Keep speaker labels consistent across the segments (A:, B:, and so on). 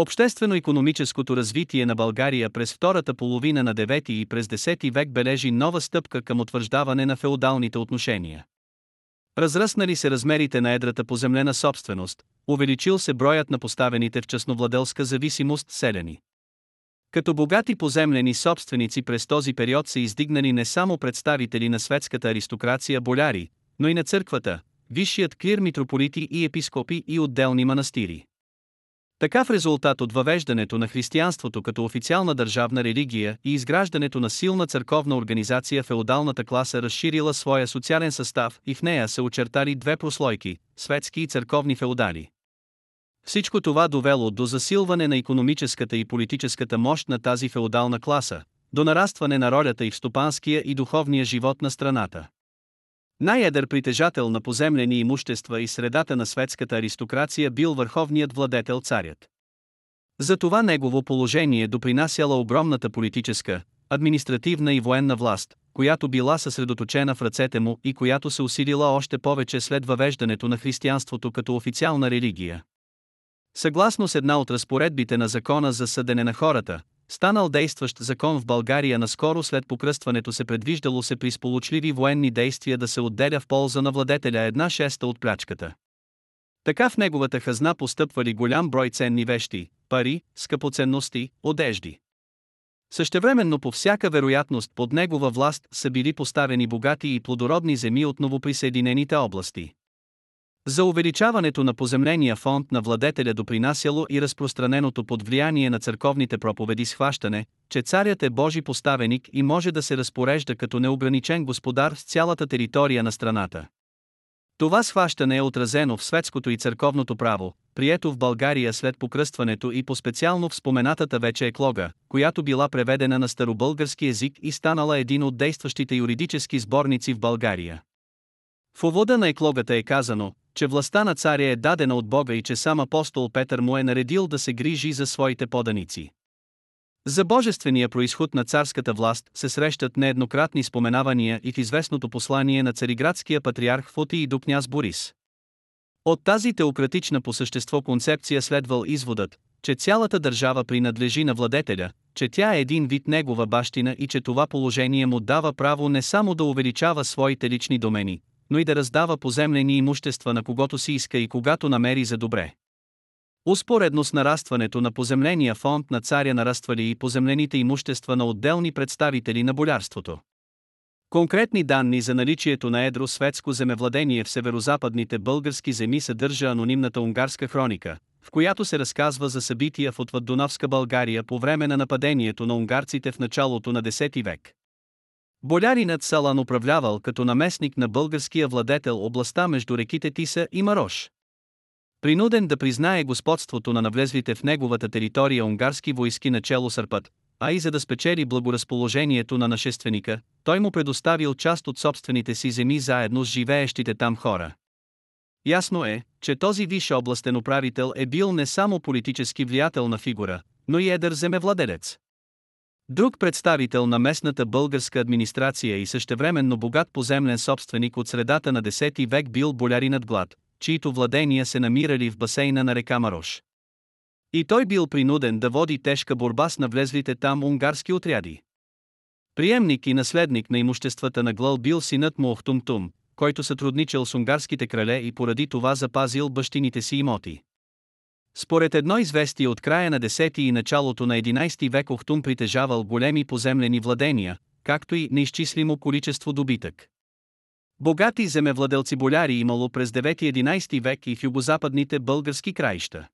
A: Обществено-економическото развитие на България през втората половина на 9 и през 10 век бележи нова стъпка към утвърждаване на феодалните отношения. Разръснали се размерите на едрата поземлена собственост, увеличил се броят на поставените в частновладелска зависимост селени. Като богати поземлени собственици през този период са издигнани не само представители на светската аристокрация боляри, но и на църквата, висшият клир митрополити и епископи и отделни манастири. Така в резултат от въвеждането на християнството като официална държавна религия и изграждането на силна църковна организация феодалната класа разширила своя социален състав и в нея се очертали две прослойки – светски и църковни феодали. Всичко това довело до засилване на економическата и политическата мощ на тази феодална класа, до нарастване на ролята и в стопанския и духовния живот на страната. Най-едър притежател на поземлени имущества и средата на светската аристокрация бил върховният владетел царят. За това негово положение допринасяла огромната политическа, административна и военна власт, която била съсредоточена в ръцете му и която се усилила още повече след въвеждането на християнството като официална религия. Съгласно с една от разпоредбите на закона за съдене на хората, станал действащ закон в България наскоро след покръстването се предвиждало се при сполучливи военни действия да се отделя в полза на владетеля една шеста от плячката. Така в неговата хазна постъпвали голям брой ценни вещи, пари, скъпоценности, одежди. Същевременно по всяка вероятност под негова власт са били поставени богати и плодородни земи от новоприсъединените области. За увеличаването на поземления фонд на владетеля допринасяло и разпространеното под влияние на църковните проповеди схващане, че царят е Божи поставеник и може да се разпорежда като неограничен господар с цялата територия на страната. Това схващане е отразено в светското и църковното право, прието в България след покръстването и по-специално в споменатата вече еклога, която била преведена на старобългарски език и станала един от действащите юридически сборници в България. В увода на еклогата е казано, че властта на царя е дадена от Бога и че сам апостол Петър му е наредил да се грижи за своите поданици. За божествения происход на царската власт се срещат нееднократни споменавания и в известното послание на цариградския патриарх Фути и до княз Борис. От тази теократична по същество концепция следвал изводът, че цялата държава принадлежи на владетеля, че тя е един вид негова бащина и че това положение му дава право не само да увеличава своите лични домени, но и да раздава поземлени имущества на когото си иска и когато намери за добре. Успоредно с нарастването на поземления фонд на царя нараствали и поземлените имущества на отделни представители на болярството. Конкретни данни за наличието на едро светско земевладение в северозападните български земи съдържа анонимната унгарска хроника, в която се разказва за събития в отвъддунавска България по време на нападението на унгарците в началото на 10 век. Боляринът Салан управлявал като наместник на българския владетел областта между реките Тиса и Марош. Принуден да признае господството на навлезлите в неговата територия унгарски войски начало Сърпът, а и за да спечели благоразположението на нашественика, той му предоставил част от собствените си земи заедно с живеещите там хора. Ясно е, че този висш областен управител е бил не само политически влиятелна фигура, но и едър земевладелец. Друг представител на местната българска администрация и същевременно богат поземлен собственик от средата на 10 век бил боляринът Глад, чието владения се намирали в басейна на река Марош. И той бил принуден да води тежка борба с навлезлите там унгарски отряди. Приемник и наследник на имуществата на Глъл бил синът му Охтумтум, който сътрудничал с унгарските крале и поради това запазил бащините си имоти. Според едно известие от края на 10 и началото на 11 век Охтум притежавал големи поземлени владения, както и неизчислимо количество добитък. Богати земевладелци боляри имало през 9-11 век и в югозападните български краища.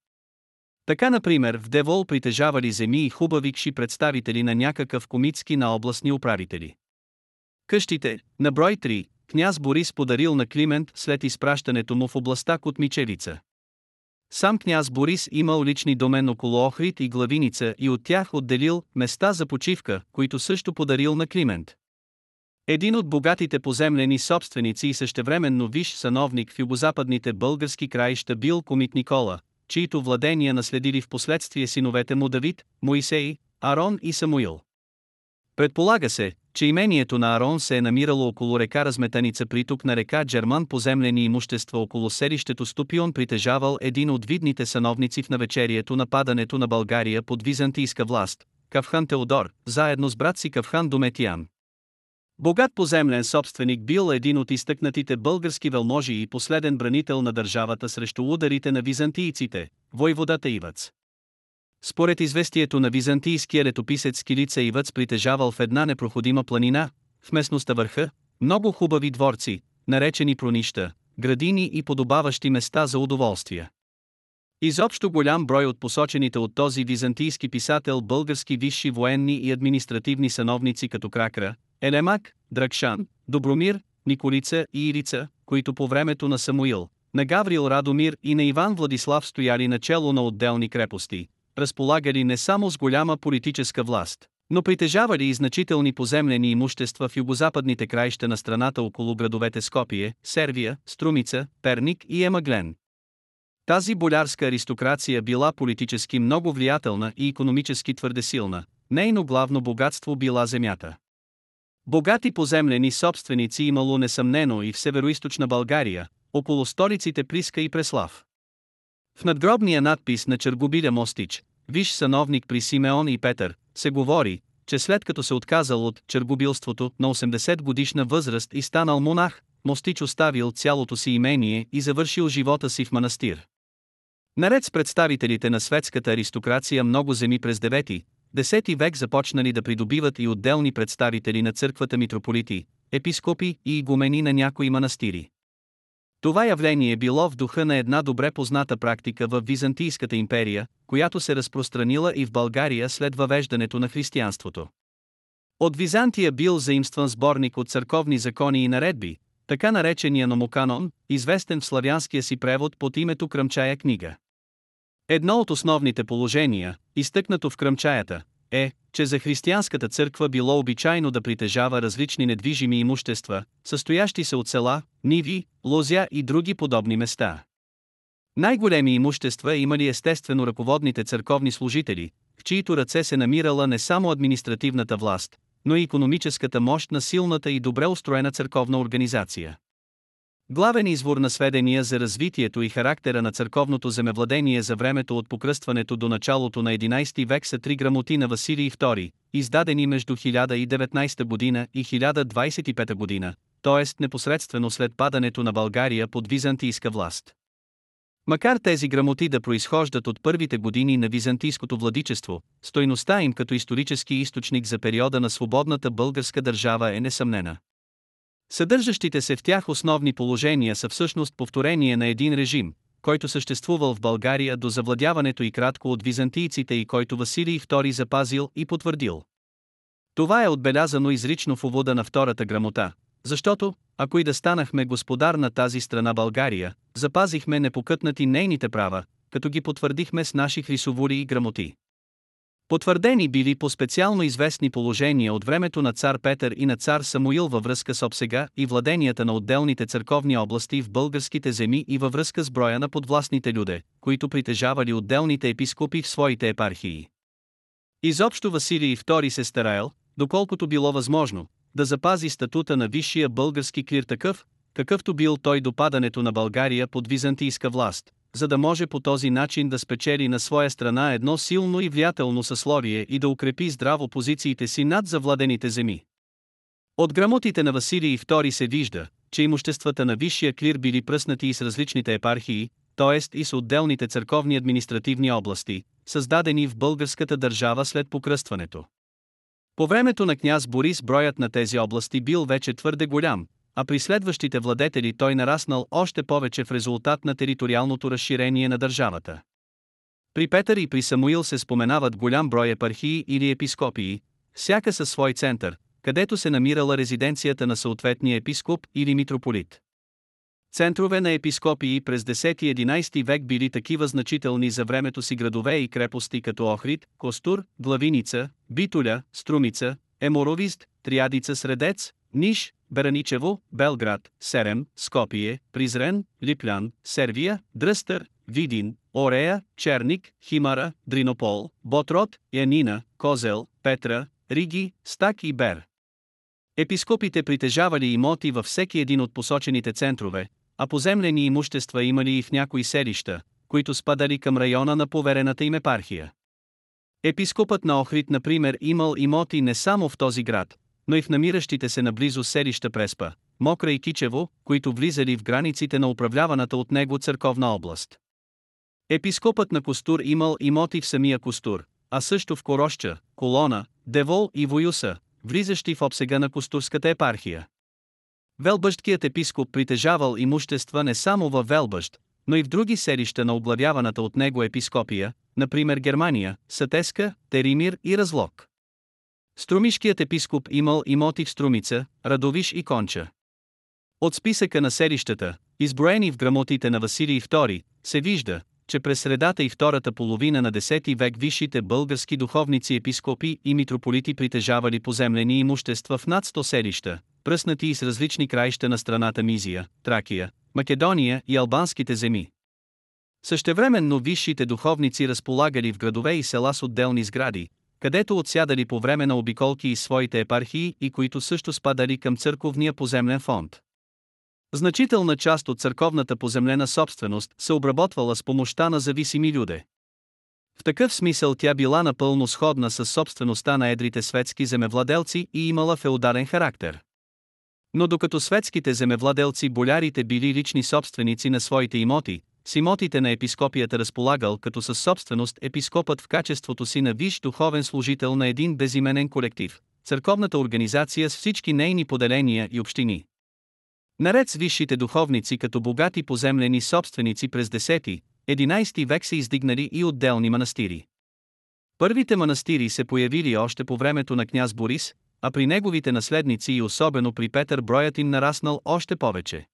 A: Така например в Девол притежавали земи и хубавикши представители на някакъв комитски на областни управители. Къщите, на брой 3, княз Борис подарил на Климент след изпращането му в областта Котмичевица. Сам княз Борис имал лични домен около Охрид и Главиница и от тях отделил места за почивка, които също подарил на Климент. Един от богатите поземлени собственици и същевременно виш сановник в югозападните български краища бил комит Никола, чието владения наследили в последствие синовете му Давид, Моисей, Арон и Самуил. Предполага се, че имението на Арон се е намирало около река Разметаница приток на река Джерман поземлени имущества около селището Ступион притежавал един от видните сановници в навечерието на падането на България под византийска власт, Кавхан Теодор, заедно с брат си Кавхан Дометиян. Богат поземлен собственик бил един от изтъкнатите български велможи и последен бранител на държавата срещу ударите на византийците, войводата Ивац. Според известието на византийския летописец Килица Ивац притежавал в една непроходима планина, в местността върха, много хубави дворци, наречени пронища, градини и подобаващи места за удоволствия. Изобщо голям брой от посочените от този византийски писател български висши военни и административни сановници като Кракра, Елемак, Дракшан, Добромир, Николица и Ирица, които по времето на Самуил, на Гаврил Радомир и на Иван Владислав стояли начело на отделни крепости, разполагали не само с голяма политическа власт, но притежавали и значителни поземлени имущества в югозападните краища на страната около градовете Скопие, Сервия, Струмица, Перник и Емаглен. Тази болярска аристокрация била политически много влиятелна и економически твърде силна, нейно главно богатство била земята. Богати поземлени собственици имало несъмнено и в североизточна България, около столиците Приска и Преслав. В надгробния надпис на Чергобиля Мостич, виж сановник при Симеон и Петър, се говори, че след като се отказал от чергобилството на 80 годишна възраст и станал монах, Мостич оставил цялото си имение и завършил живота си в манастир. Наред с представителите на светската аристокрация много земи през 9, 10 век започнали да придобиват и отделни представители на църквата митрополити, епископи и игумени на някои манастири. Това явление било в духа на една добре позната практика в Византийската империя, която се разпространила и в България след въвеждането на християнството. От Византия бил заимстван сборник от църковни закони и наредби, така наречения номоканон, известен в славянския си превод под името Кръмчая книга. Едно от основните положения, изтъкнато в Кръмчаята, е, че за християнската църква било обичайно да притежава различни недвижими имущества, състоящи се от села, ниви, лозя и други подобни места. Най-големи имущества имали естествено ръководните църковни служители, в чието ръце се намирала не само административната власт, но и економическата мощ на силната и добре устроена църковна организация. Главен извор на сведения за развитието и характера на църковното земевладение за времето от покръстването до началото на 11 век са три грамоти на Василий II, издадени между 1019 година и 1025 година, т.е. непосредствено след падането на България под византийска власт. Макар тези грамоти да произхождат от първите години на византийското владичество, стойността им като исторически източник за периода на свободната българска държава е несъмнена. Съдържащите се в тях основни положения са всъщност повторение на един режим, който съществувал в България до завладяването и кратко от византийците и който Василий II запазил и потвърдил. Това е отбелязано изрично в увода на втората грамота, защото, ако и да станахме господар на тази страна България, запазихме непокътнати нейните права, като ги потвърдихме с наши хрисовури и грамоти. Потвърдени били по специално известни положения от времето на цар Петър и на цар Самуил във връзка с обсега и владенията на отделните църковни области в българските земи и във връзка с броя на подвластните люде, които притежавали отделните епископи в своите епархии. Изобщо Василий II се стараел, доколкото било възможно, да запази статута на висшия български клир такъв, какъвто бил той до падането на България под византийска власт, за да може по този начин да спечели на своя страна едно силно и влиятелно съсловие и да укрепи здраво позициите си над завладените земи. От грамотите на Василий II се вижда, че имуществата на висшия клир били пръснати и с различните епархии, т.е. и с отделните църковни административни области, създадени в българската държава след покръстването. По времето на княз Борис броят на тези области бил вече твърде голям, а при следващите владетели той нараснал още повече в резултат на териториалното разширение на държавата. При Петър и при Самуил се споменават голям брой епархии или епископии, всяка със свой център, където се намирала резиденцията на съответния епископ или митрополит. Центрове на епископии през 10-11 век били такива значителни за времето си градове и крепости като Охрид, Костур, Главиница, Битуля, Струмица, Еморовист, Триадица Средец, Ниш, Бераничево, Белград, Серем, Скопие, Призрен, Липлян, Сервия, Дръстър, Видин, Орея, Черник, Химара, Дринопол, Ботрот, Янина, Козел, Петра, Риги, Стак и Бер. Епископите притежавали имоти във всеки един от посочените центрове, а поземлени имущества имали и в някои селища, които спадали към района на поверената им епархия. Епископът на Охрид, например, имал имоти не само в този град, но и в намиращите се наблизо селища Преспа, Мокра и Кичево, които влизали в границите на управляваната от него църковна област. Епископът на Костур имал имоти в самия Костур, а също в Короща, Колона, Девол и Воюса, влизащи в обсега на Костурската епархия. Велбъщкият епископ притежавал имущества не само във Велбъщ, но и в други селища на облавяваната от него епископия, например Германия, Сатеска, Теримир и Разлог. Струмишкият епископ имал имоти в Струмица, Радовиш и Конча. От списъка на селищата, изброени в грамотите на Василий II, се вижда, че през средата и втората половина на 10 век висшите български духовници епископи и митрополити притежавали поземлени имущества в над 100 селища, пръснати и с различни краища на страната Мизия, Тракия, Македония и албанските земи. Същевременно висшите духовници разполагали в градове и села с отделни сгради, където отсядали по време на обиколки и своите епархии и които също спадали към църковния поземлен фонд. Значителна част от църковната поземлена собственост се обработвала с помощта на зависими люде. В такъв смисъл тя била напълно сходна с собствеността на едрите светски земевладелци и имала феодален характер. Но докато светските земевладелци болярите били лични собственици на своите имоти, с имотите на епископията разполагал като със собственост епископът в качеството си на виш духовен служител на един безименен колектив, църковната организация с всички нейни поделения и общини. Наред с висшите духовници като богати поземлени собственици през 10-11 век се издигнали и отделни манастири. Първите манастири се появили още по времето на княз Борис, а при неговите наследници и особено при Петър броят им нараснал още повече.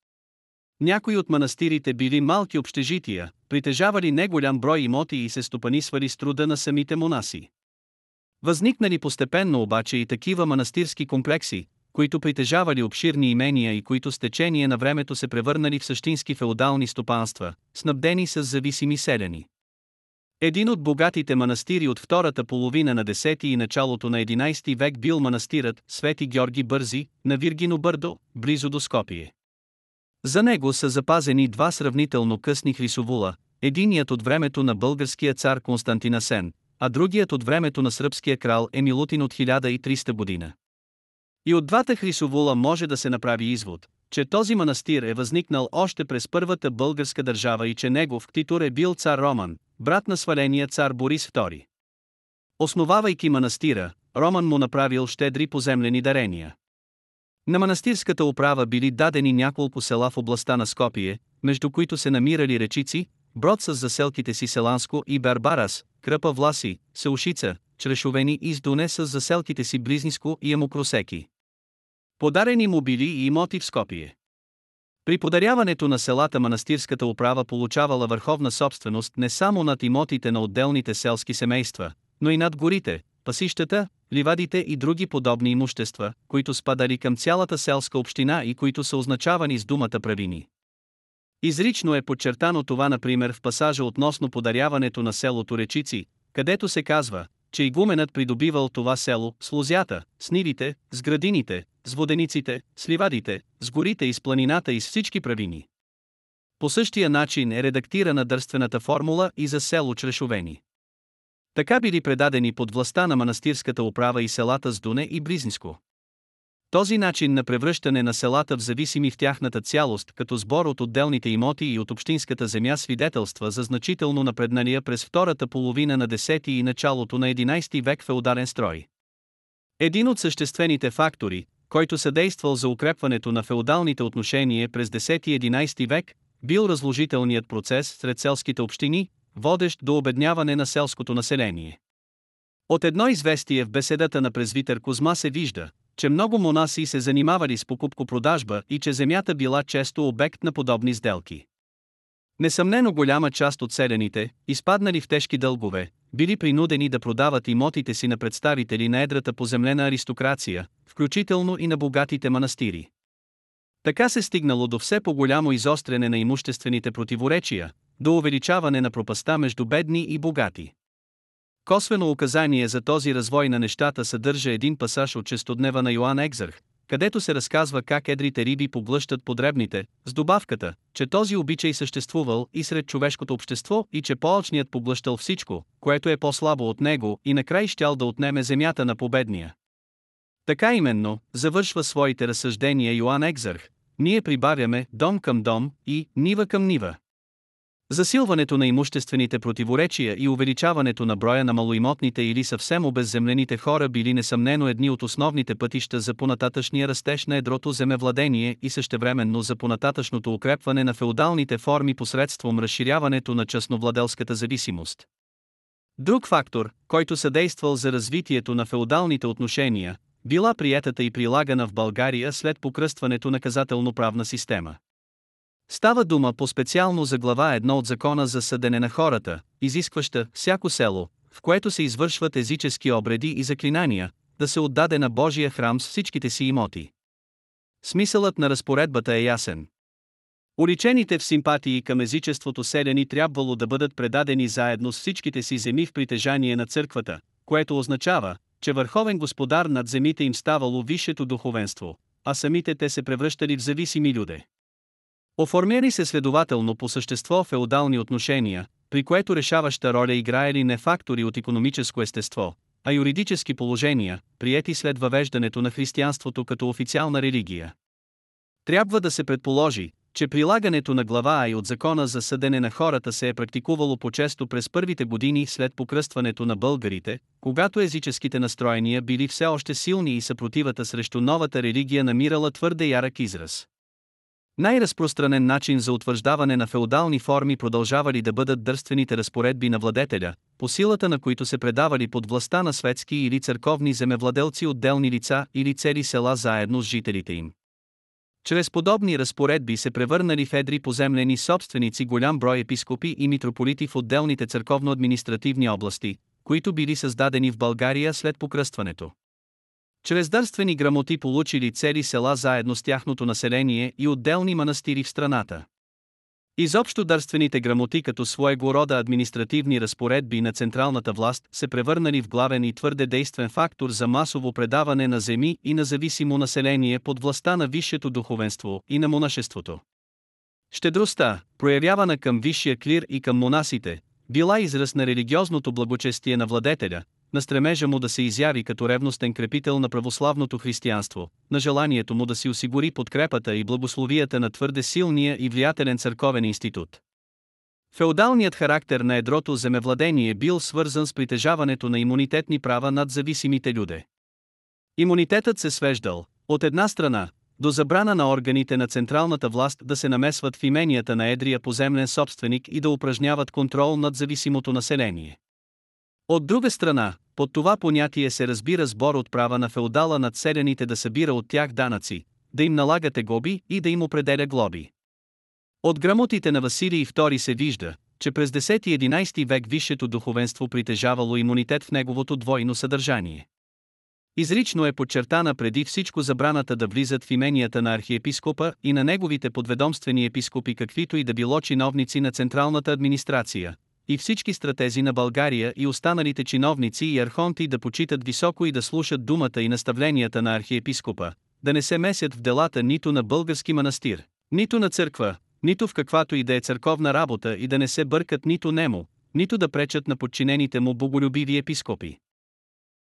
A: Някои от манастирите били малки общежития, притежавали неголям брой имоти и се стопанисвали с труда на самите монаси. Възникнали постепенно обаче и такива манастирски комплекси, които притежавали обширни имения и които с течение на времето се превърнали в същински феодални стопанства, снабдени с зависими селени. Един от богатите манастири от втората половина на 10 и началото на 11 век бил манастирът Свети Георги Бързи на Виргино Бърдо, близо до Скопие. За него са запазени два сравнително късни хрисовула, единият от времето на българския цар Константина Сен, а другият от времето на сръбския крал Емилутин от 1300 година. И от двата хрисовула може да се направи извод, че този манастир е възникнал още през първата българска държава и че негов ктитур е бил цар Роман, брат на сваления цар Борис II. Основавайки манастира, Роман му направил щедри поземлени дарения. На манастирската управа били дадени няколко села в областта на Скопие, между които се намирали речици, Брод с заселките си Селанско и Бербарас, Кръпа Власи, Сеушица, Чрешовени и Сдуне с заселките си Близниско и Амокросеки. Подарени му били и имоти в Скопие. При подаряването на селата манастирската управа получавала върховна собственост не само над имотите на отделните селски семейства, но и над горите, пасищата, ливадите и други подобни имущества, които спадали към цялата селска община и които са означавани с думата правини. Изрично е подчертано това например в пасажа относно подаряването на селото Речици, където се казва, че игуменът придобивал това село с лозята, с нивите, с градините, с водениците, с ливадите, с горите и с планината и с всички правини. По същия начин е редактирана дърствената формула и за село Чрешовени. Така били предадени под властта на манастирската управа и селата с Дуне и Близниско. Този начин на превръщане на селата в зависими в тяхната цялост като сбор от отделните имоти и от общинската земя свидетелства за значително напредналия през втората половина на 10 и началото на 11 век феодален строй. Един от съществените фактори, който съдействал за укрепването на феодалните отношения през 10-11 век, бил разложителният процес сред селските общини, водещ до обедняване на селското население. От едно известие в беседата на презвитър Козма се вижда, че много монаси се занимавали с покупко-продажба и че земята била често обект на подобни сделки. Несъмнено голяма част от селените, изпаднали в тежки дългове, били принудени да продават имотите си на представители на едрата поземлена аристокрация, включително и на богатите манастири. Така се стигнало до все по-голямо изостряне на имуществените противоречия, до увеличаване на пропаста между бедни и богати. Косвено указание за този развой на нещата съдържа един пасаж от честоднева на Йоан Екзърх, където се разказва как едрите риби поглъщат подребните, с добавката, че този обичай съществувал и сред човешкото общество и че по-алчният поглъщал всичко, което е по-слабо от него и накрай щял да отнеме земята на победния. Така именно, завършва своите разсъждения Йоан Екзърх, ние прибавяме дом към дом и нива към нива. Засилването на имуществените противоречия и увеличаването на броя на малоимотните или съвсем обезземлените хора били несъмнено едни от основните пътища за понататъчния растеж на едрото земевладение и същевременно за понататъчното укрепване на феодалните форми посредством разширяването на частновладелската зависимост. Друг фактор, който съдействал за развитието на феодалните отношения, била приетата и прилагана в България след покръстването наказателно-правна система. Става дума по-специално за глава 1 от закона за съдене на хората, изискваща всяко село, в което се извършват езически обреди и заклинания, да се отдаде на Божия храм с всичките си имоти. Смисълът на разпоредбата е ясен. Уличените в симпатии към езичеството селяни трябвало да бъдат предадени заедно с всичките си земи в притежание на църквата, което означава, че върховен господар над земите им ставало висшето духовенство, а самите те се превръщали в зависими люде. Оформяли се следователно по същество феодални отношения, при което решаваща роля играели не фактори от економическо естество, а юридически положения, приети след въвеждането на християнството като официална религия. Трябва да се предположи, че прилагането на глава и от закона за съдене на хората се е практикувало по-често през първите години след покръстването на българите, когато езическите настроения били все още силни и съпротивата срещу новата религия намирала твърде ярък израз. Най-разпространен начин за утвърждаване на феодални форми продължавали да бъдат дърствените разпоредби на владетеля, по силата на които се предавали под властта на светски или църковни земевладелци отделни лица или цели села заедно с жителите им. Чрез подобни разпоредби се превърнали в едри поземлени собственици голям брой епископи и митрополити в отделните църковно-административни области, които били създадени в България след покръстването. Чрез дърствени грамоти получили цели села заедно с тяхното население и отделни манастири в страната. Изобщо дърствените грамоти като своего рода административни разпоредби на централната власт се превърнали в главен и твърде действен фактор за масово предаване на земи и на зависимо население под властта на висшето духовенство и на монашеството. Щедростта, проявявана към висшия клир и към монасите, била израз на религиозното благочестие на владетеля, на стремежа му да се изяви като ревностен крепител на православното християнство, на желанието му да си осигури подкрепата и благословията на твърде силния и влиятелен църковен институт. Феодалният характер на едрото земевладение бил свързан с притежаването на имунитетни права над зависимите люде. Имунитетът се свеждал, от една страна, до забрана на органите на централната власт да се намесват в именията на едрия поземлен собственик и да упражняват контрол над зависимото население. От друга страна, под това понятие се разбира сбор от права на феодала над селяните да събира от тях данъци, да им налагате глоби и да им определя глоби. От грамотите на Василий II се вижда, че през 10-11 век висшето духовенство притежавало имунитет в неговото двойно съдържание. Изрично е подчертана преди всичко забраната да влизат в именията на архиепископа и на неговите подведомствени епископи каквито и да било чиновници на централната администрация, и всички стратези на България и останалите чиновници и архонти да почитат високо и да слушат думата и наставленията на архиепископа, да не се месят в делата нито на български манастир, нито на църква, нито в каквато и да е църковна работа и да не се бъркат нито нему, нито да пречат на подчинените му боголюбиви епископи.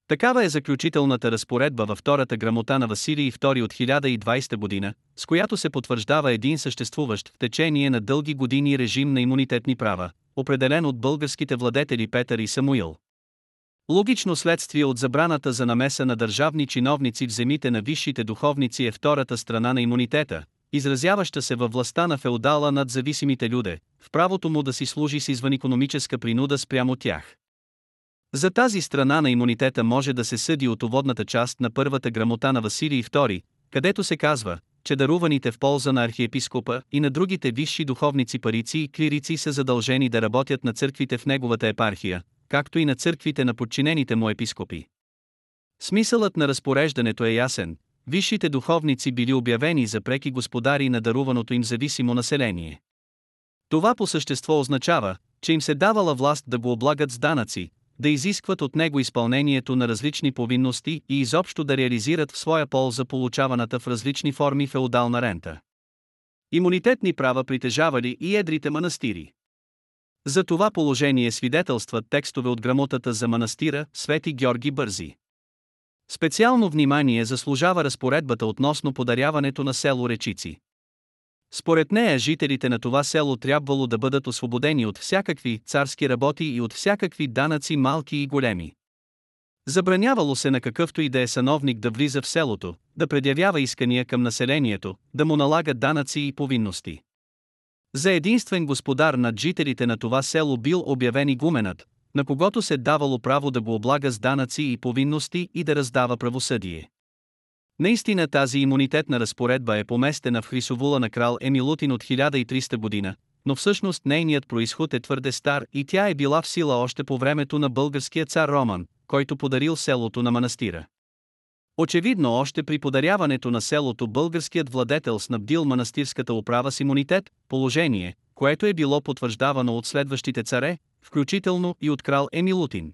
A: Такава е заключителната разпоредба във втората грамота на Василий II от 1020 година, с която се потвърждава един съществуващ в течение на дълги години режим на имунитетни права, определен от българските владетели Петър и Самуил. Логично следствие от забраната за намеса на държавни чиновници в земите на висшите духовници е втората страна на имунитета, изразяваща се във властта на феодала над зависимите люде, в правото му да си служи с извън економическа принуда спрямо тях. За тази страна на имунитета може да се съди от уводната част на първата грамота на Василий II, където се казва, че даруваните в полза на архиепископа и на другите висши духовници парици и клирици са задължени да работят на църквите в неговата епархия, както и на църквите на подчинените му епископи. Смисълът на разпореждането е ясен. Висшите духовници били обявени за преки господари на даруваното им зависимо население. Това по същество означава, че им се давала власт да го облагат с данъци, да изискват от него изпълнението на различни повинности и изобщо да реализират в своя полза получаваната в различни форми феодална рента. Имунитетни права притежавали и едрите манастири. За това положение свидетелстват текстове от грамотата за манастира Свети Георги Бързи. Специално внимание заслужава разпоредбата относно подаряването на село Речици. Според нея жителите на това село трябвало да бъдат освободени от всякакви царски работи и от всякакви данъци малки и големи. Забранявало се на какъвто и да е сановник да влиза в селото, да предявява искания към населението, да му налага данъци и повинности. За единствен господар над жителите на това село бил обявен игуменът, на когото се давало право да го облага с данъци и повинности и да раздава правосъдие. Наистина тази имунитетна разпоредба е поместена в Хрисовула на крал Емилутин от 1300 година, но всъщност нейният происход е твърде стар и тя е била в сила още по времето на българския цар Роман, който подарил селото на манастира. Очевидно още при подаряването на селото българският владетел снабдил манастирската управа с имунитет, положение, което е било потвърждавано от следващите царе, включително и от крал Емилутин.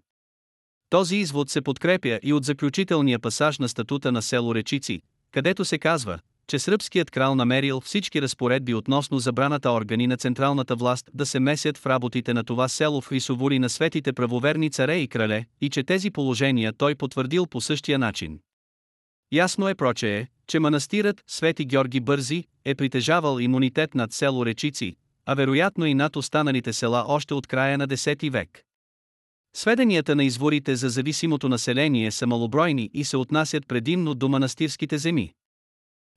A: Този извод се подкрепя и от заключителния пасаж на статута на село Речици, където се казва, че сръбският крал намерил всички разпоредби относно забраната органи на централната власт да се месят в работите на това село в Хрисовури на светите правоверни царе и крале, и че тези положения той потвърдил по същия начин. Ясно е прочее, че манастирът Свети Георги Бързи е притежавал имунитет над село Речици, а вероятно и над останалите села още от края на 10 век. Сведенията на изворите за зависимото население са малобройни и се отнасят предимно до манастирските земи.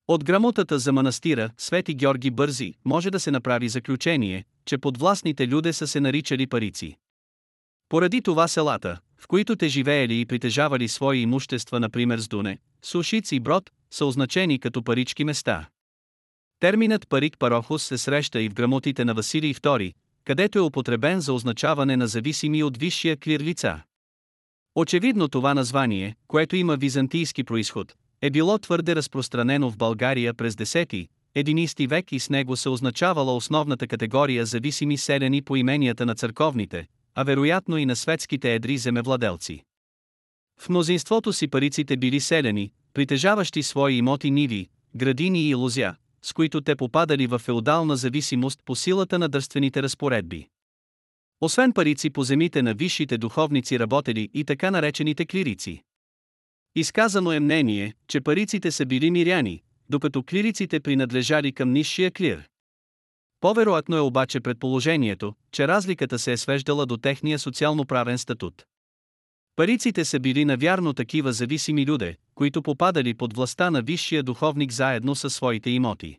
A: От грамотата за манастира, Свети Георги Бързи, може да се направи заключение, че подвластните люде са се наричали парици. Поради това селата, в които те живеели и притежавали свои имущества, например с Дуне, Сушиц и Брод, са означени като парички места. Терминът парик парохос се среща и в грамотите на Василий II, където е употребен за означаване на зависими от висшия клир лица. Очевидно това название, което има византийски происход, е било твърде разпространено в България през 10-11 век и с него се означавала основната категория зависими селени по именията на църковните, а вероятно и на светските едри земевладелци. В мнозинството си париците били селени, притежаващи свои имоти ниви, градини и лузя, с които те попадали в феодална зависимост по силата на дърствените разпоредби. Освен парици по земите на висшите духовници работели и така наречените клирици. Изказано е мнение, че париците са били миряни, докато клириците принадлежали към нисшия клир. По-вероятно е обаче предположението, че разликата се е свеждала до техния социално-правен статут. Париците са били навярно такива зависими люде, които попадали под властта на висшия духовник заедно със своите имоти.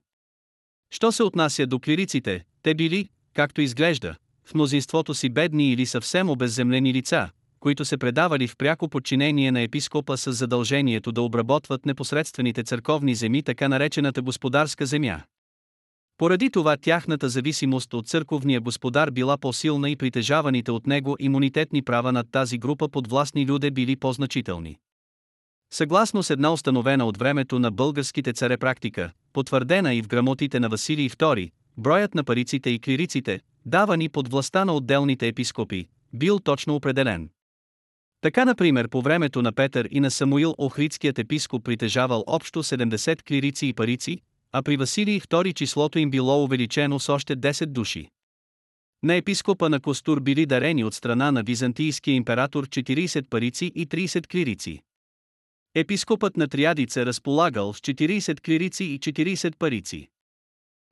A: Що се отнася до клириците, те били, както изглежда, в мнозинството си бедни или съвсем обезземлени лица, които се предавали в пряко подчинение на епископа с задължението да обработват непосредствените църковни земи, така наречената господарска земя. Поради това тяхната зависимост от църковния господар била по-силна и притежаваните от него имунитетни права над тази група подвластни люде били по-значителни. Съгласно с една установена от времето на българските царе практика, потвърдена и в грамотите на Василий II, броят на париците и клириците, давани под властта на отделните епископи, бил точно определен. Така например по времето на Петър и на Самуил Охридският епископ притежавал общо 70 клирици и парици, а при Василий II числото им било увеличено с още 10 души. На епископа на Костур били дарени от страна на византийския император 40 парици и 30 клирици. Епископът на Триадица разполагал с 40 клирици и 40 парици.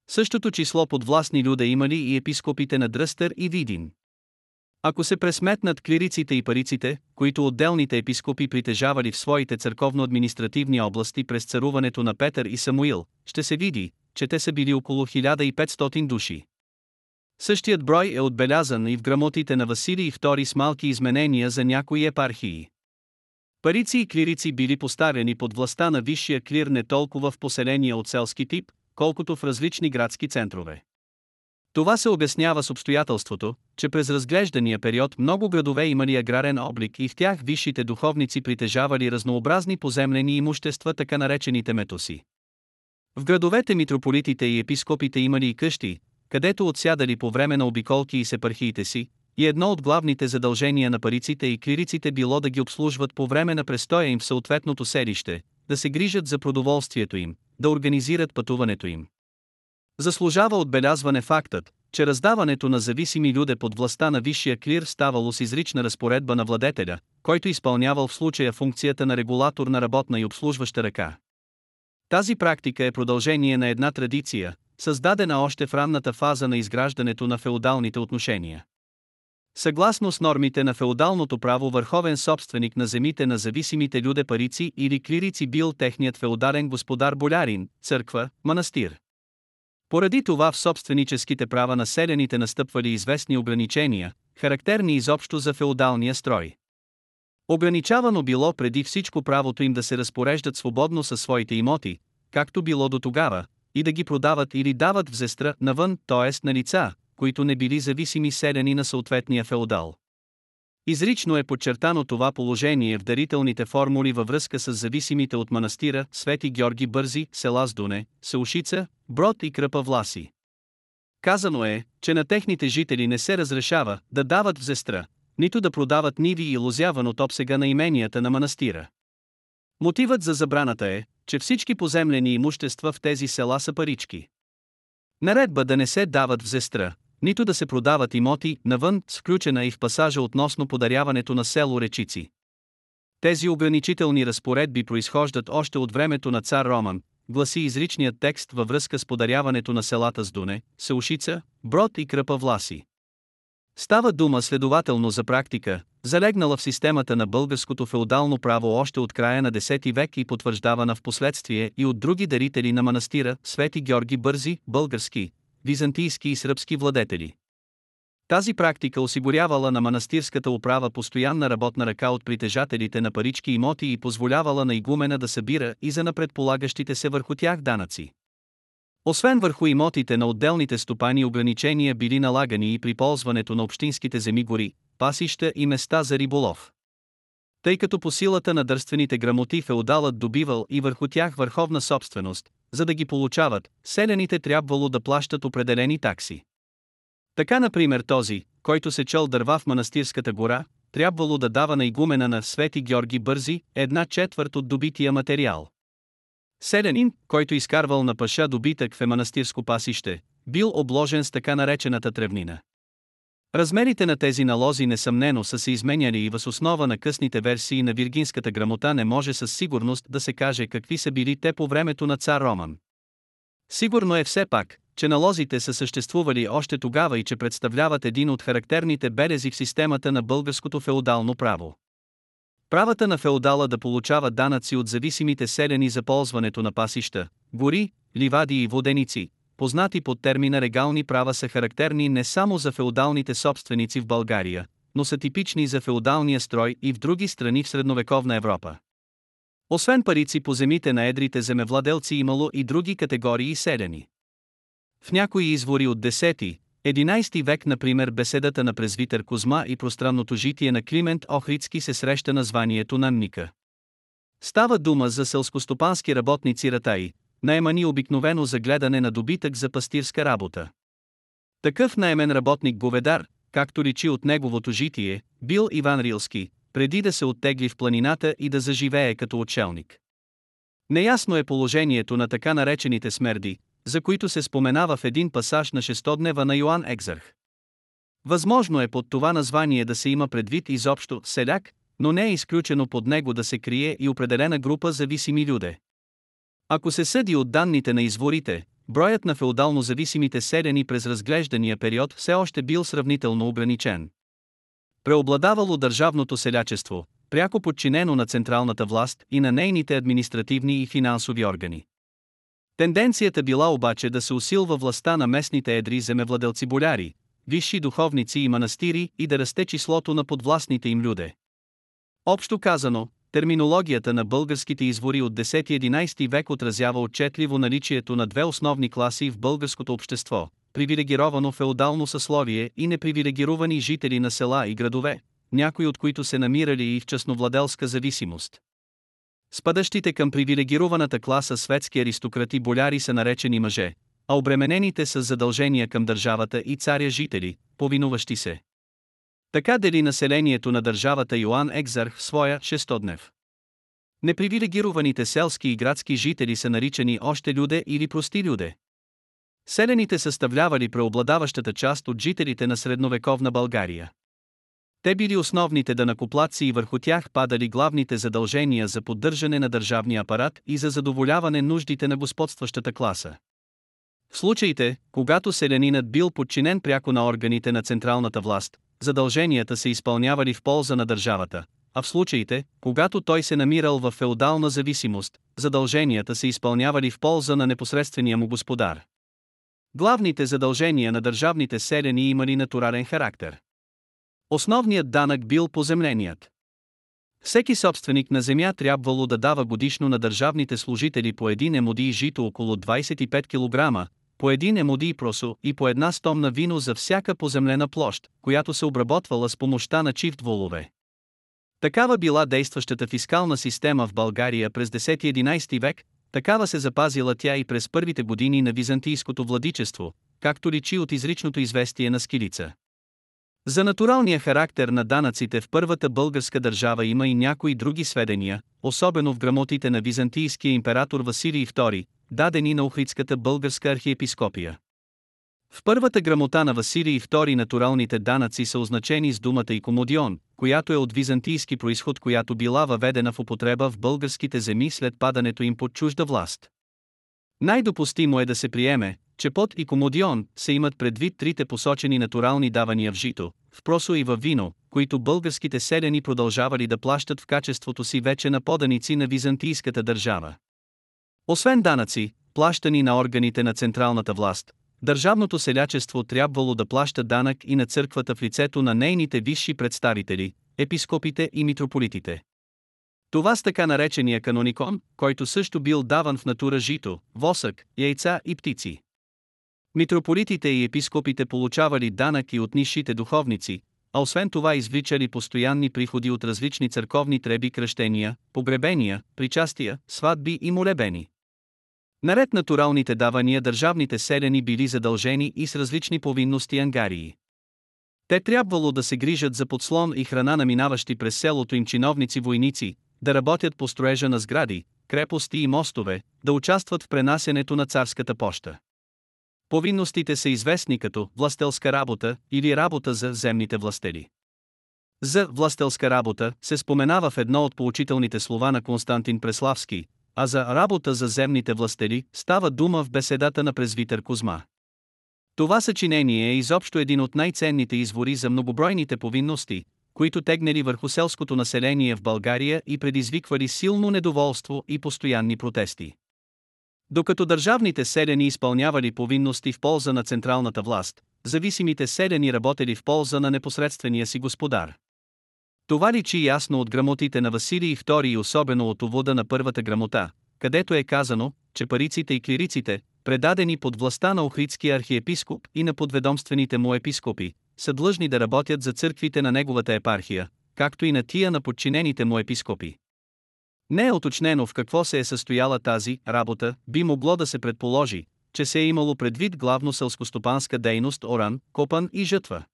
A: Същото число подвластни люда имали и епископите на Дръстър и Видин. Ако се пресметнат клириците и париците, които отделните епископи притежавали в своите църковно-административни области през царуването на Петър и Самуил, ще се види, че те са били около 1500 души. Същият брой е отбелязан и в грамотите на Василий II с малки изменения за някои епархии. Парици и клирици били поставени под властта на висшия клир не толкова в поселения от селски тип, колкото в различни градски центрове. Това се обяснява с обстоятелството, че през разглеждания период много градове имали аграрен облик и в тях висшите духовници притежавали разнообразни поземлени имущества, така наречените метоси. В градовете митрополитите и епископите имали и къщи, където отсядали по време на обиколки и сепархиите си, и едно от главните задължения на париците и клириците било да ги обслужват по време на престоя им в съответното селище, да се грижат за продоволствието им, да организират пътуването им. Заслужава отбелязване фактът, че раздаването на зависими люде под властта на висшия клир ставало с изрична разпоредба на владетеля, който изпълнявал в случая функцията на регулатор на работна и обслужваща ръка. Тази практика е продължение на една традиция, създадена още в ранната фаза на изграждането на феодалните отношения. Съгласно с нормите на феодалното право върховен собственик на земите на зависимите люде парици или клирици бил техният феодален господар болярин, църква, манастир. Поради това в собственическите права на селените настъпвали известни ограничения, характерни изобщо за феодалния строй. Ограничавано било преди всичко правото им да се разпореждат свободно със своите имоти, както било до тогава, и да ги продават или дават в зестра навън, т.е. на лица, които не били зависими селени на съответния феодал. Изрично е подчертано това положение в дарителните формули във връзка с зависимите от манастира Свети Георги Бързи, села Сдуне, Саушица, Брод и Кръпа Власи. Казано е, че на техните жители не се разрешава да дават в зестра, нито да продават ниви и лозяван от обсега на именията на манастира. Мотивът за забраната е, че всички поземлени имущества в тези села са парички. Наредба да не се дават в зестра, нито да се продават имоти навън, сключена и в пасажа относно подаряването на село Речици. Тези ограничителни разпоредби произхождат още от времето на цар Роман, гласи изричният текст във връзка с подаряването на селата с Дуне, Саушица, Брод и Кръпа Власи. Става дума следователно за практика, залегнала в системата на българското феодално право още от края на 10 век и потвърждавана в последствие и от други дарители на манастира, Свети Георги Бързи, български, византийски и сръбски владетели. Тази практика осигурявала на манастирската управа постоянна работна ръка от притежателите на парички имоти и позволявала на игумена да събира и за напредполагащите се върху тях данъци. Освен върху имотите на отделните стопани ограничения били налагани и при ползването на общинските земи гори, пасища и места за риболов. Тъй като по силата на дърствените грамоти феодалът добивал и върху тях върховна собственост, за да ги получават, селените трябвало да плащат определени такси. Така например този, който се чел дърва в манастирската гора, трябвало да дава на игумена на Свети Георги Бързи една четвърт от добития материал. Селянин, който изкарвал на паша добитък в манастирско пасище, бил обложен с така наречената тревнина. Размерите на тези налози несъмнено са се изменяли и въз основа на късните версии на виргинската грамота не може със сигурност да се каже какви са били те по времето на цар Роман. Сигурно е все пак, че налозите са съществували още тогава и че представляват един от характерните белези в системата на българското феодално право. Правата на феодала да получава данъци от зависимите селени за ползването на пасища, гори, ливади и воденици, познати под термина регални права са характерни не само за феодалните собственици в България, но са типични за феодалния строй и в други страни в средновековна Европа. Освен парици по земите на едрите земевладелци имало и други категории селени. В някои извори от 10, 11 век, например, беседата на презвитър Козма и пространното житие на Климент Охридски се среща на званието на Ника. Става дума за селскостопански работници ратаи, наемани обикновено за гледане на добитък за пастирска работа. Такъв наемен работник говедар, както личи от неговото житие, бил Иван Рилски, преди да се оттегли в планината и да заживее като отшелник. Неясно е положението на така наречените смерди, за които се споменава в един пасаж на шестоднева на Йоан Екзарх. Възможно е под това название да се има предвид изобщо селяк, но не е изключено под него да се крие и определена група зависими люде. Ако се съди от данните на изворите, броят на феодално зависимите селени през разглеждания период все още бил сравнително ограничен. Преобладавало държавното селячество, пряко подчинено на централната власт и на нейните административни и финансови органи. Тенденцията била обаче да се усилва властта на местните едри земевладелци боляри, висши духовници и манастири и да расте числото на подвластните им люде. Общо казано, терминологията на българските извори от 10-11 век отразява отчетливо наличието на две основни класи в българското общество, привилегировано феодално съсловие и непривилегировани жители на села и градове, някои от които се намирали и в частновладелска зависимост. Спадащите към привилегированата класа светски аристократи боляри са наречени мъже, а обременените с задължения към държавата и царя жители, повинуващи се. Така дели населението на държавата Йоанн Екзарх в своя шестоднев. Непривилегированите селски и градски жители са наричани още люде или прости люде. Селените съставлявали преобладаващата част от жителите на средновековна България. Те били основните данакоплатци и върху тях падали главните задължения за поддържане на държавния апарат и за задоволяване нуждите на господстващата класа. В случаите, когато селянинът бил подчинен пряко на органите на централната власт, задълженията се изпълнявали в полза на държавата, а в случаите, когато той се намирал в феодална зависимост, задълженията се изпълнявали в полза на непосредствения му господар. Главните задължения на държавните селяни имали натурален характер. Основният данък бил поземленият. Всеки собственик на земя трябвало да дава годишно на държавните служители по един емодий жито около 25 кг, по един емодий просо и по една стомна вино за всяка поземлена площ, която се обработвала с помощта на чифт волове. Такава била действащата фискална система в България през 10-11 век, такава се запазила тя и през първите години на византийското владичество, както личи от изричното известие на Скилица. За натуралния характер на данъците в първата българска държава има и някои други сведения, особено в грамотите на византийския император Василий II, дадени на Охридската българска архиепископия. В първата грамота на Василий II натуралните данъци са означени с думата икомодион, която е от византийски происход, която била въведена в употреба в българските земи след падането им под чужда власт. Най-допустимо е да се приеме, че под икомодион се имат предвид трите посочени натурални давания в жито, в просо и във вино, които българските селяни продължавали да плащат в качеството си вече на поданици на византийската държава. Освен данъци, плащани на органите на централната власт, държавното селячество трябвало да плаща данък и на църквата в лицето на нейните висши представители, епископите и митрополитите. Това с така наречения каноникон, който също бил даван в натура жито, восък, яйца и птици. Митрополитите и епископите получавали данък и от нишите духовници, а освен това извличали постоянни приходи от различни църковни треби кръщения, погребения, причастия, сватби и молебени. Наред натуралните давания държавните селяни били задължени и с различни повинности ангарии. Те трябвало да се грижат за подслон и храна на минаващи през селото им чиновници-войници, да работят по строежа на сгради, крепости и мостове, да участват в пренасенето на царската поща. Повинностите са известни като властелска работа или работа за земните властели. За властелска работа се споменава в едно от поучителните слова на Константин Преславски, а за работа за земните властели става дума в беседата на презвитър Кузма. Това съчинение е изобщо един от най-ценните извори за многобройните повинности, които тегнали върху селското население в България и предизвиквали силно недоволство и постоянни протести. Докато държавните селени изпълнявали повинности в полза на централната власт, зависимите селени работели в полза на непосредствения си господар. Това личи ясно от грамотите на Василий II и особено от увода на първата грамота, където е казано, че париците и клириците, предадени под властта на Охридския архиепископ и на подведомствените му епископи, са длъжни да работят за църквите на неговата епархия, както и на тия на подчинените му епископи. Не е уточнено в какво се е състояла тази работа, би могло да се предположи, че се е имало предвид главно селскостопанска дейност оран, копан и жътва.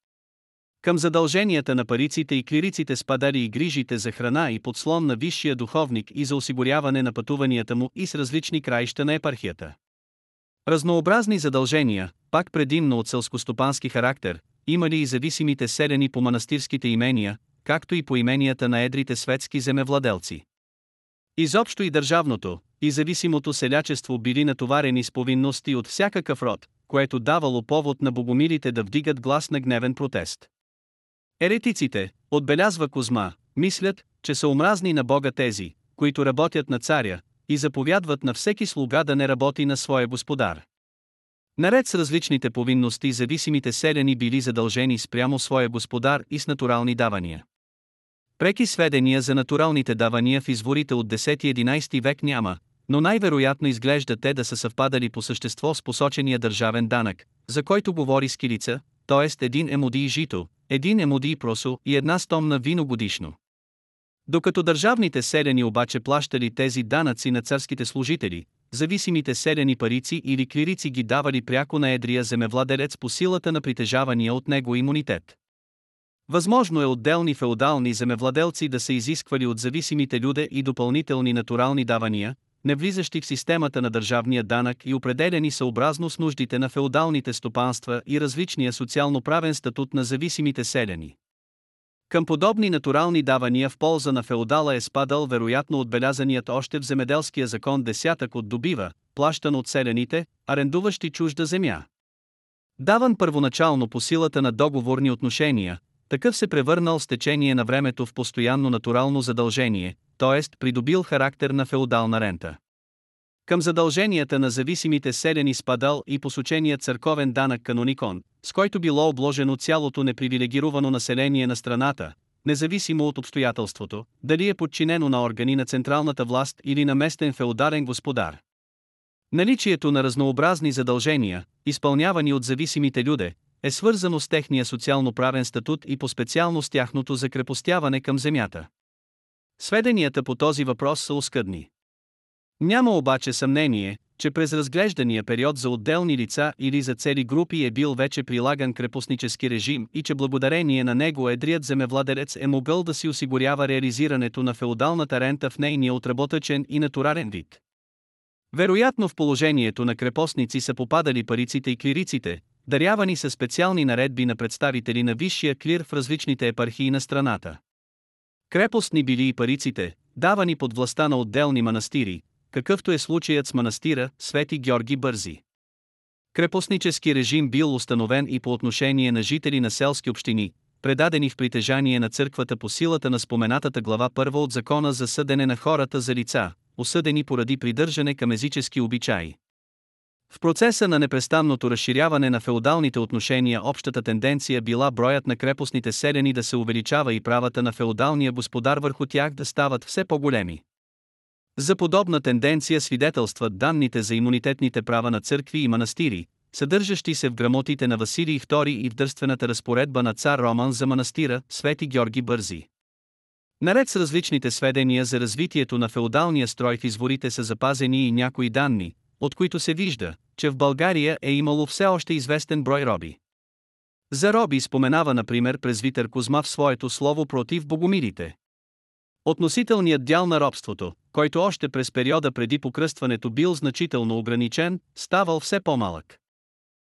A: Към задълженията на париците и клириците спадали и грижите за храна и подслон на висшия духовник и за осигуряване на пътуванията му и с различни краища на епархията. Разнообразни задължения, пак предимно от селскостопански характер, имали и зависимите селени по манастирските имения, както и по именията на едрите светски земевладелци. Изобщо и държавното, и зависимото селячество били натоварени с повинности от всякакъв род, което давало повод на богомилите да вдигат глас на гневен протест. Еретиците, отбелязва Козма, мислят, че са омразни на Бога тези, които работят на царя, и заповядват на всеки слуга да не работи на своя господар. Наред с различните повинности зависимите селяни били задължени спрямо своя господар и с натурални давания. Преки сведения за натуралните давания в изворите от 10-11 век няма, но най-вероятно изглежда те да са съвпадали по същество с посочения държавен данък, за който говори скилица, т.е. един емодий жито, един емодий просо и една стомна вино годишно. Докато държавните селени обаче плащали тези данъци на царските служители, зависимите селени парици или клирици ги давали пряко на едрия земевладелец по силата на притежавания от него имунитет. Възможно е отделни феодални земевладелци да са изисквали от зависимите люде и допълнителни натурални давания, не влизащи в системата на държавния данък и определени съобразно с нуждите на феодалните стопанства и различния социално-правен статут на зависимите селени. Към подобни натурални давания в полза на феодала е спадал вероятно отбелязаният още в земеделския закон десятък от добива, плащан от селените, арендуващи чужда земя. Даван първоначално по силата на договорни отношения, такъв се превърнал с течение на времето в постоянно натурално задължение, т.е. придобил характер на феодална рента. Към задълженията на зависимите селени спадал и посоченият църковен данък каноникон, с който било обложено цялото непривилегировано население на страната, независимо от обстоятелството, дали е подчинено на органи на централната власт или на местен феодарен господар. Наличието на разнообразни задължения, изпълнявани от зависимите люде, е свързано с техния социално-правен статут и по-специално с тяхното закрепостяване към земята. Сведенията по този въпрос са оскъдни. Няма обаче съмнение, че през разглеждания период за отделни лица или за цели групи е бил вече прилаган крепостнически режим и че благодарение на него едрият земевладелец е могъл да си осигурява реализирането на феодалната рента в нейния отработъчен и натурален вид. Вероятно в положението на крепостници са попадали париците и клириците, дарявани са специални наредби на представители на висшия клир в различните епархии на страната. Крепостни били и париците, давани под властта на отделни манастири, какъвто е случаят с манастира Свети Георги Бързи. Крепостнически режим бил установен и по отношение на жители на селски общини, предадени в притежание на църквата по силата на споменатата глава първа от закона за съдене на хората за лица, осъдени поради придържане към езически обичаи. В процеса на непрестанното разширяване на феодалните отношения общата тенденция била броят на крепостните селени да се увеличава и правата на феодалния господар върху тях да стават все по-големи. За подобна тенденция свидетелстват данните за имунитетните права на църкви и манастири, съдържащи се в грамотите на Василий II и в дърствената разпоредба на цар Роман за манастира Свети Георги Бързи. Наред с различните сведения за развитието на феодалния строй в изворите са запазени и някои данни, от които се вижда, че в България е имало все още известен брой роби. За роби споменава например презвитър Козма в своето слово против богомилите. Относителният дял на робството, който още през периода преди покръстването бил значително ограничен, ставал все по-малък.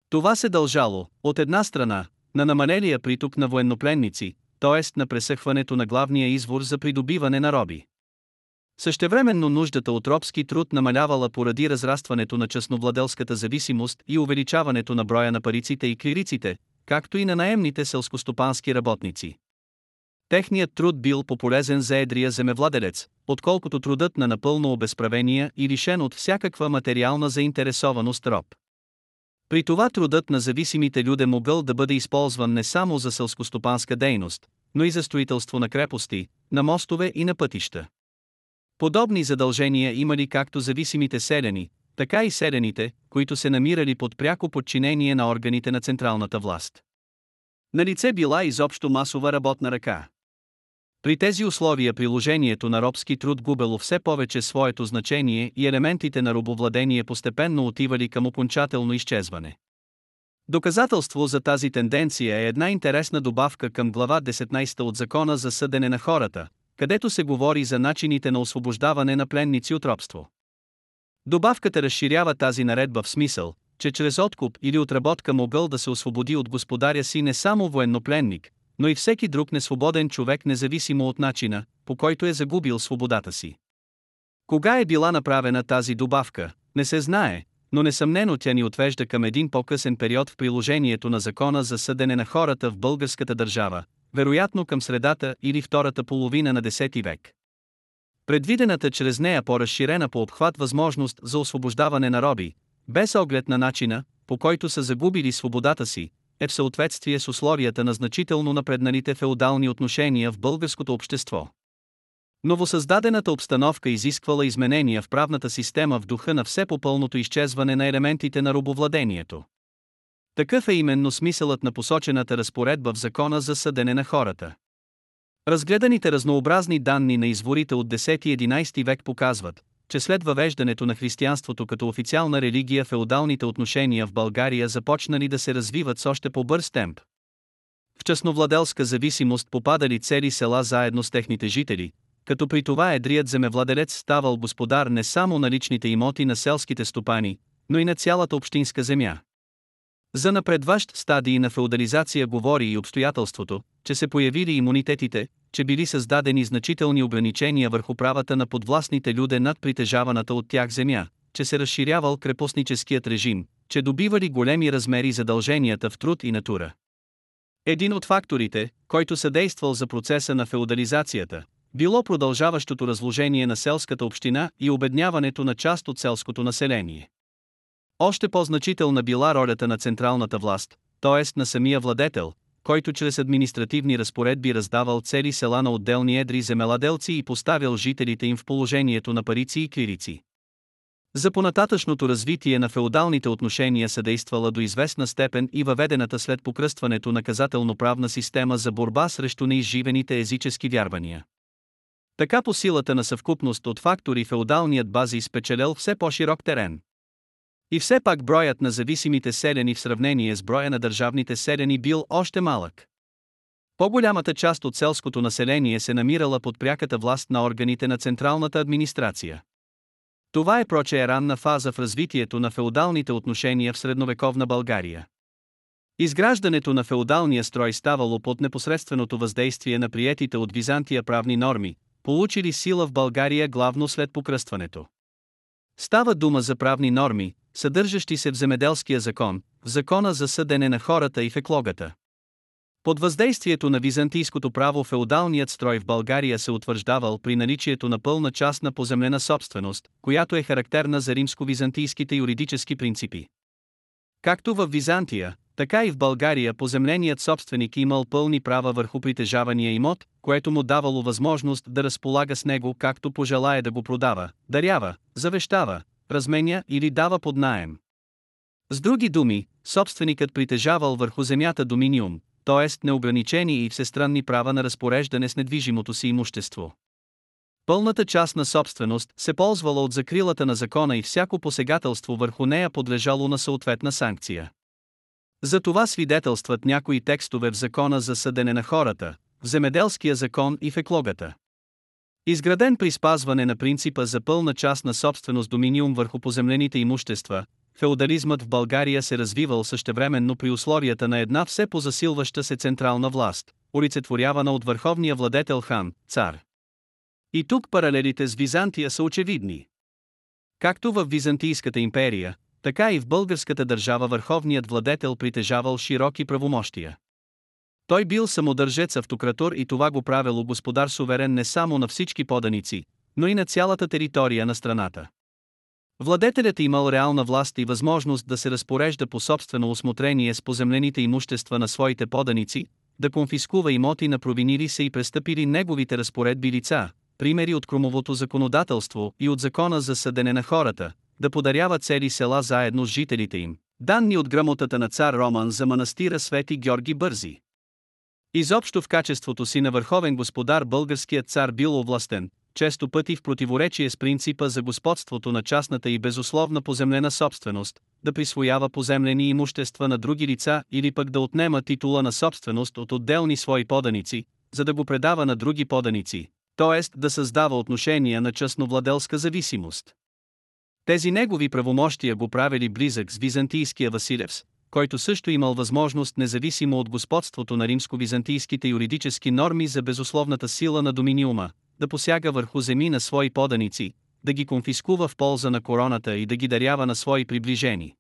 A: Това се дължало, от една страна, на намалелия приток на военнопленници, т.е. на пресъхването на главния извор за придобиване на роби. Същевременно нуждата от робски труд намалявала поради разрастването на частновладелската зависимост и увеличаването на броя на париците и клириците, както и на наемните селскостопански работници. Техният труд бил пополезен за едрия земевладелец, отколкото трудът на напълно обезправения и лишен от всякаква материална заинтересованост роб. При това трудът на зависимите люде могъл да бъде използван не само за селскостопанска дейност, но и за строителство на крепости, на мостове и на пътища. Подобни задължения имали както зависимите селени, така и селените, които се намирали под пряко подчинение на органите на централната власт. На лице била изобщо масова работна ръка. При тези условия приложението на робски труд губело все повече своето значение и елементите на робовладение постепенно отивали към окончателно изчезване. Доказателство за тази тенденция е една интересна добавка към глава 19 от Закона за съдене на хората, където се говори за начините на освобождаване на пленници от робство. Добавката разширява тази наредба в смисъл, че чрез откуп или отработка могъл да се освободи от господаря си не само военнопленник, но и всеки друг несвободен човек независимо от начина, по който е загубил свободата си. Кога е била направена тази добавка, не се знае, но несъмнено тя ни отвежда към един по-късен период в приложението на закона за съдене на хората в българската държава, вероятно към средата или втората половина на 10 век. Предвидената чрез нея по-разширена по обхват възможност за освобождаване на роби, без оглед на начина, по който са загубили свободата си, е в съответствие с условията на значително напредналите феодални отношения в българското общество. Новосъздадената обстановка изисквала изменения в правната система в духа на все по-пълното изчезване на елементите на робовладението. Такъв е именно смисълът на посочената разпоредба в закона за съдене на хората. Разгледаните разнообразни данни на изворите от 10-11 век показват, че след въвеждането на християнството като официална религия феодалните отношения в България започнали да се развиват с още по-бърз темп. В частновладелска зависимост попадали цели села заедно с техните жители, като при това едрият земевладелец ставал господар не само на личните имоти на селските стопани, но и на цялата общинска земя. За напредващ стадии на феодализация говори и обстоятелството, че се появили имунитетите, че били създадени значителни ограничения върху правата на подвластните люде над притежаваната от тях земя, че се разширявал крепостническият режим, че добивали големи размери задълженията в труд и натура. Един от факторите, който съдействал за процеса на феодализацията, било продължаващото разложение на селската община и обедняването на част от селското население. Още по-значителна била ролята на централната власт, т.е. на самия владетел, който чрез административни разпоредби раздавал цели села на отделни едри земеладелци и поставял жителите им в положението на парици и клирици. За понататъчното развитие на феодалните отношения съдействала до известна степен и въведената след покръстването наказателно-правна система за борба срещу неизживените езически вярвания. Така по силата на съвкупност от фактори феодалният бази спечелял все по-широк терен. И все пак броят на зависимите селени в сравнение с броя на държавните селени бил още малък. По-голямата част от селското население се намирала под пряката власт на органите на централната администрация. Това е проче ранна фаза в развитието на феодалните отношения в средновековна България. Изграждането на феодалния строй ставало под непосредственото въздействие на приетите от Византия правни норми, получили сила в България главно след покръстването. Става дума за правни норми, съдържащи се в земеделския закон, в закона за съдене на хората и в еклогата. Под въздействието на византийското право феодалният строй в България се утвърждавал при наличието на пълна частна поземлена собственост, която е характерна за римско-византийските юридически принципи. Както в Византия, така и в България поземленият собственик имал пълни права върху притежавания имот, което му давало възможност да разполага с него както пожелае да го продава, дарява, завещава, разменя или дава под наем. С други думи, собственикът притежавал върху земята доминиум, т.е. неограничени и всестранни права на разпореждане с недвижимото си имущество. Пълната част на собственост се ползвала от закрилата на закона и всяко посегателство върху нея подлежало на съответна санкция. За това свидетелстват някои текстове в закона за съдене на хората, в земеделския закон и в еклогата. Изграден при спазване на принципа за пълна част на собственост доминиум върху поземлените имущества, феодализмът в България се развивал същевременно при условията на една все по-засилваща се централна власт, олицетворявана от върховния владетел хан, цар. И тук паралелите с Византия са очевидни. Както в Византийската империя, така и в българската държава върховният владетел притежавал широки правомощия. Той бил самодържец автократор и това го правило господар суверен не само на всички поданици, но и на цялата територия на страната. Владетелят имал реална власт и възможност да се разпорежда по собствено осмотрение с поземлените имущества на своите поданици, да конфискува имоти на провинили се и престъпили неговите разпоредби лица, примери от кромовото законодателство и от закона за съдене на хората, да подарява цели села заедно с жителите им. Данни от грамотата на цар Роман за манастира Свети Георги Бързи. Изобщо в качеството си на върховен господар българският цар бил овластен, често пъти в противоречие с принципа за господството на частната и безусловна поземлена собственост, да присвоява поземлени имущества на други лица или пък да отнема титула на собственост от отделни свои поданици, за да го предава на други поданици, т.е. да създава отношения на частновладелска зависимост. Тези негови правомощия го правили близък с византийския Василевс, който също имал възможност независимо от господството на римско-византийските юридически норми за безусловната сила на доминиума, да посяга върху земи на свои поданици, да ги конфискува в полза на короната и да ги дарява на свои приближени.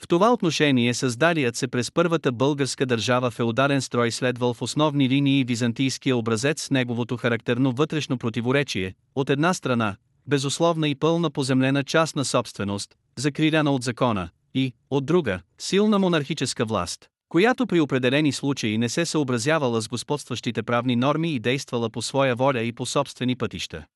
A: В това отношение създалият се през първата българска държава феодален строй следвал в основни линии византийския образец с неговото характерно вътрешно противоречие, от една страна, безусловна и пълна поземлена частна собственост, закриляна от закона, и, от друга, силна монархическа власт, която при определени случаи не се съобразявала с господстващите правни норми и действала по своя воля и по собствени пътища.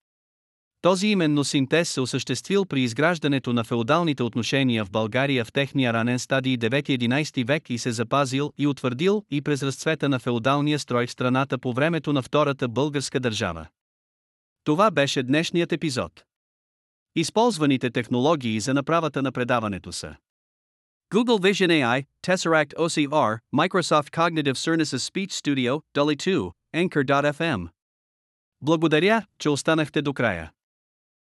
A: Този именно синтез се осъществил при изграждането на феодалните отношения в България в техния ранен стадий 9-11 век и се запазил и утвърдил и през разцвета на феодалния строй в страната по времето на Втората българска държава. Това беше днешният епизод. Използваните технологии за направата на предаването са Google Vision AI, Tesseract OCR, Microsoft Cognitive Services Speech Studio, Dolly 2, Anchor.fm. Благодаря, че останахте до края.